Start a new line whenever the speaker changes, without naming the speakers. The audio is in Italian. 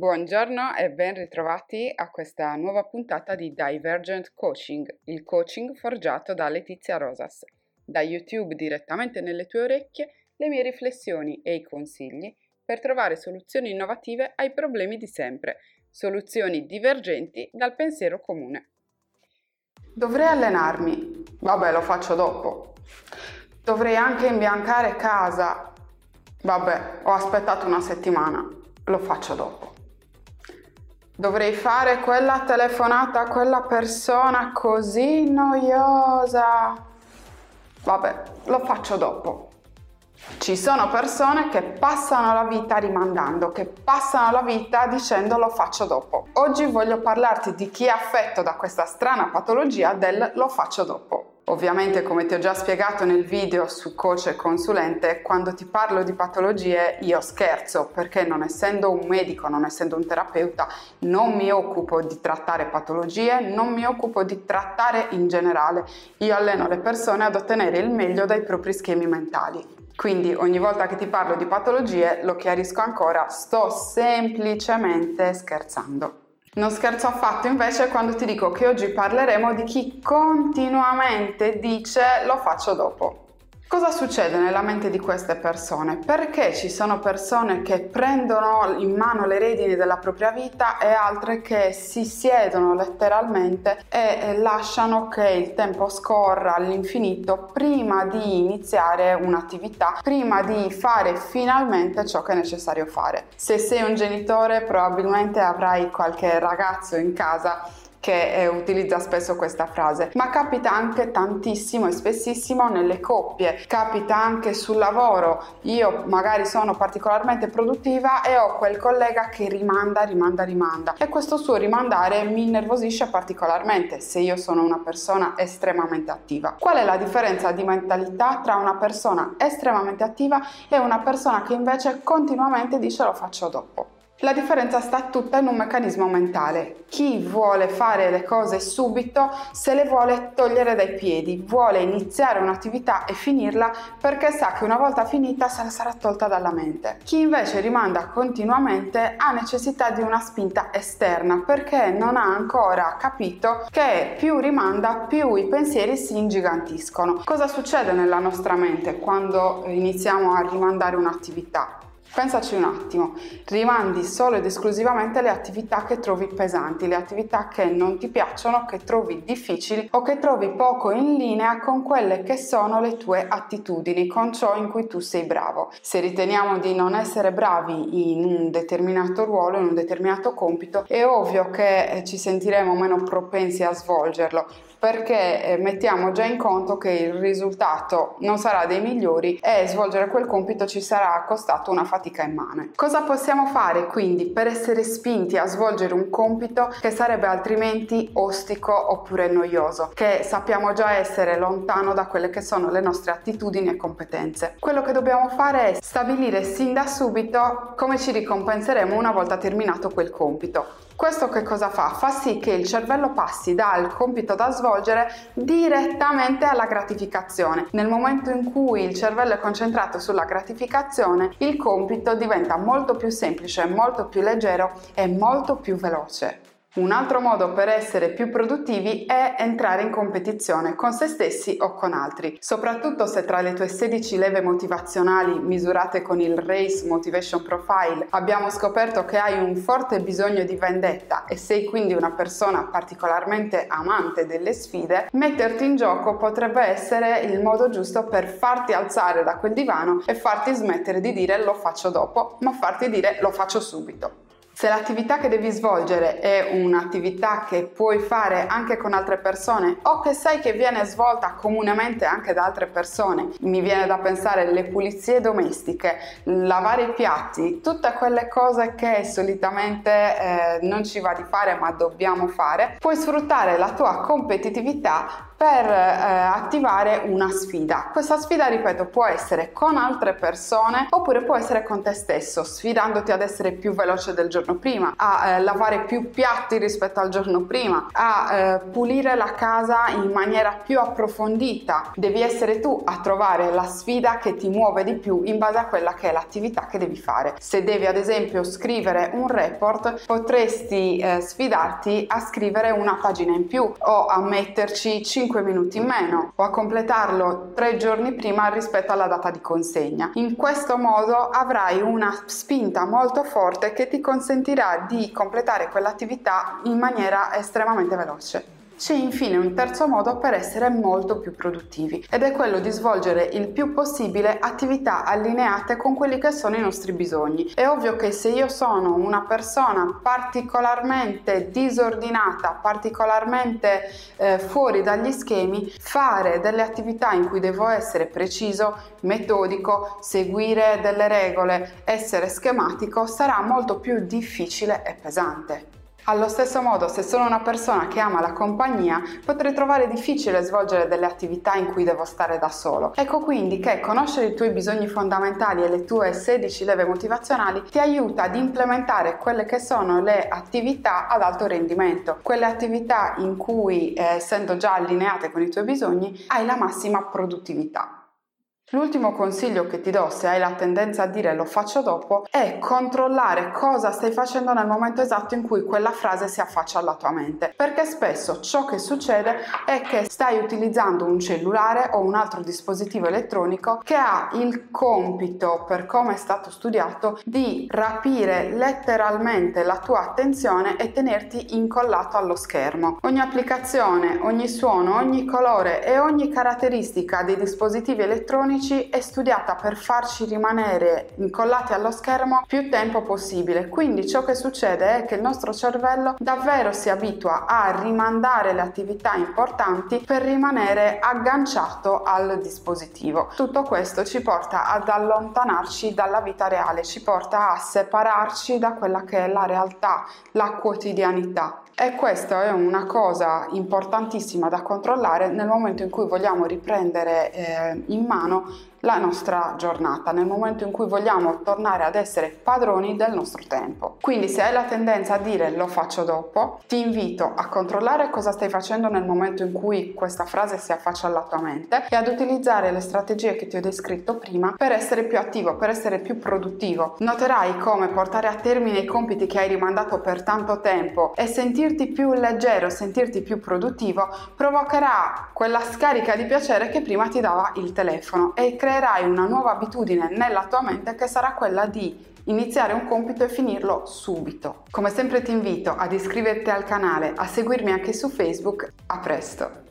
Buongiorno e ben ritrovati a questa nuova puntata di Divergent Coaching, il coaching forgiato da Letizia Rosas. Da YouTube direttamente nelle tue orecchie le mie riflessioni e i consigli per trovare soluzioni innovative ai problemi di sempre, soluzioni divergenti dal pensiero comune. Dovrei allenarmi, vabbè lo faccio dopo. Dovrei anche imbiancare casa, vabbè ho aspettato una settimana, lo faccio dopo. Dovrei fare quella telefonata a quella persona così noiosa. Vabbè, lo faccio dopo. Ci sono persone che passano la vita rimandando, che passano la vita dicendo lo faccio dopo. Oggi voglio parlarti di chi è affetto da questa strana patologia del lo faccio dopo. Ovviamente, come ti ho già spiegato nel video su coach e consulente, quando ti parlo di patologie io scherzo perché non essendo un medico, non essendo un terapeuta, non mi occupo di trattare patologie, non mi occupo di trattare in generale. Io alleno le persone ad ottenere il meglio dai propri schemi mentali. Quindi ogni volta che ti parlo di patologie, lo chiarisco ancora, sto semplicemente scherzando. Non scherzo affatto invece quando ti dico che oggi parleremo di chi continuamente dice lo faccio dopo. Cosa succede nella mente di queste persone? Perché ci sono persone che prendono in mano le redini della propria vita e altre che si siedono letteralmente e lasciano che il tempo scorra all'infinito prima di iniziare un'attività, prima di fare finalmente ciò che è necessario fare. Se sei un genitore probabilmente avrai qualche ragazzo in casa che eh, utilizza spesso questa frase, ma capita anche tantissimo e spessissimo nelle coppie, capita anche sul lavoro. Io magari sono particolarmente produttiva e ho quel collega che rimanda, rimanda, rimanda e questo suo rimandare mi innervosisce particolarmente se io sono una persona estremamente attiva. Qual è la differenza di mentalità tra una persona estremamente attiva e una persona che invece continuamente dice lo faccio dopo? La differenza sta tutta in un meccanismo mentale. Chi vuole fare le cose subito se le vuole togliere dai piedi, vuole iniziare un'attività e finirla perché sa che una volta finita se la sarà tolta dalla mente. Chi invece rimanda continuamente ha necessità di una spinta esterna perché non ha ancora capito che più rimanda più i pensieri si ingigantiscono. Cosa succede nella nostra mente quando iniziamo a rimandare un'attività? Pensaci un attimo, rimandi solo ed esclusivamente le attività che trovi pesanti, le attività che non ti piacciono, che trovi difficili o che trovi poco in linea con quelle che sono le tue attitudini, con ciò in cui tu sei bravo. Se riteniamo di non essere bravi in un determinato ruolo, in un determinato compito, è ovvio che eh, ci sentiremo meno propensi a svolgerlo perché eh, mettiamo già in conto che il risultato non sarà dei migliori e svolgere quel compito ci sarà costato una fatica immane. Cosa possiamo fare quindi per essere spinti a svolgere un compito che sarebbe altrimenti ostico oppure noioso, che sappiamo già essere lontano da quelle che sono le nostre attitudini e competenze? Quello che dobbiamo fare è stabilire sin da subito come ci ricompenseremo una volta terminato quel compito. Questo che cosa fa? Fa sì che il cervello passi dal compito da svolgere direttamente alla gratificazione. Nel momento in cui il cervello è concentrato sulla gratificazione, il compito diventa molto più semplice, molto più leggero e molto più veloce. Un altro modo per essere più produttivi è entrare in competizione con se stessi o con altri, soprattutto se tra le tue 16 leve motivazionali misurate con il Race Motivation Profile abbiamo scoperto che hai un forte bisogno di vendetta e sei quindi una persona particolarmente amante delle sfide, metterti in gioco potrebbe essere il modo giusto per farti alzare da quel divano e farti smettere di dire lo faccio dopo, ma farti dire lo faccio subito. Se l'attività che devi svolgere è un'attività che puoi fare anche con altre persone o che sai che viene svolta comunemente anche da altre persone, mi viene da pensare le pulizie domestiche, lavare i piatti, tutte quelle cose che solitamente eh, non ci va di fare ma dobbiamo fare, puoi sfruttare la tua competitività per eh, attivare una sfida. Questa sfida, ripeto, può essere con altre persone oppure può essere con te stesso, sfidandoti ad essere più veloce del giorno prima, a eh, lavare più piatti rispetto al giorno prima, a eh, pulire la casa in maniera più approfondita. Devi essere tu a trovare la sfida che ti muove di più in base a quella che è l'attività che devi fare. Se devi ad esempio scrivere un report, potresti eh, sfidarti a scrivere una pagina in più o a metterci 5 minuti in meno o a completarlo 3 giorni prima rispetto alla data di consegna. In questo modo avrai una spinta molto forte che ti consentirà di completare quell'attività in maniera estremamente veloce. C'è infine un terzo modo per essere molto più produttivi ed è quello di svolgere il più possibile attività allineate con quelli che sono i nostri bisogni. È ovvio che se io sono una persona particolarmente disordinata, particolarmente eh, fuori dagli schemi, fare delle attività in cui devo essere preciso, metodico, seguire delle regole, essere schematico sarà molto più difficile e pesante. Allo stesso modo, se sono una persona che ama la compagnia, potrei trovare difficile svolgere delle attività in cui devo stare da solo. Ecco quindi che conoscere i tuoi bisogni fondamentali e le tue 16 leve motivazionali ti aiuta ad implementare quelle che sono le attività ad alto rendimento, quelle attività in cui, eh, essendo già allineate con i tuoi bisogni, hai la massima produttività. L'ultimo consiglio che ti do se hai la tendenza a dire lo faccio dopo è controllare cosa stai facendo nel momento esatto in cui quella frase si affaccia alla tua mente, perché spesso ciò che succede è che stai utilizzando un cellulare o un altro dispositivo elettronico che ha il compito, per come è stato studiato, di rapire letteralmente la tua attenzione e tenerti incollato allo schermo. Ogni applicazione, ogni suono, ogni colore e ogni caratteristica dei dispositivi elettronici elettronici è studiata per farci rimanere incollati allo schermo più tempo possibile. Quindi ciò che succede è che il nostro cervello davvero si abitua a rimandare le attività importanti per rimanere agganciato al dispositivo. Tutto questo ci porta ad allontanarci dalla vita reale, ci porta a separarci da quella che è la realtà, la quotidianità. E questa è una cosa importantissima da controllare nel momento in cui vogliamo riprendere eh, in mano la nostra giornata, nel momento in cui vogliamo tornare ad essere padroni del nostro tempo. Quindi se hai la tendenza a dire lo faccio dopo, ti invito a controllare cosa stai facendo nel momento in cui questa frase si affaccia alla tua mente e ad utilizzare le strategie che ti ho descritto prima per essere più attivo, per essere più produttivo. Noterai come portare a termine i compiti che hai rimandato per tanto tempo e sentirti più leggero, sentirti più produttivo provocherà quella scarica di piacere che prima ti dava il telefono e crea creerai una nuova abitudine nella tua mente che sarà quella di iniziare un compito e finirlo subito. Come sempre ti invito ad iscriverti al canale, a seguirmi anche su Facebook. A presto!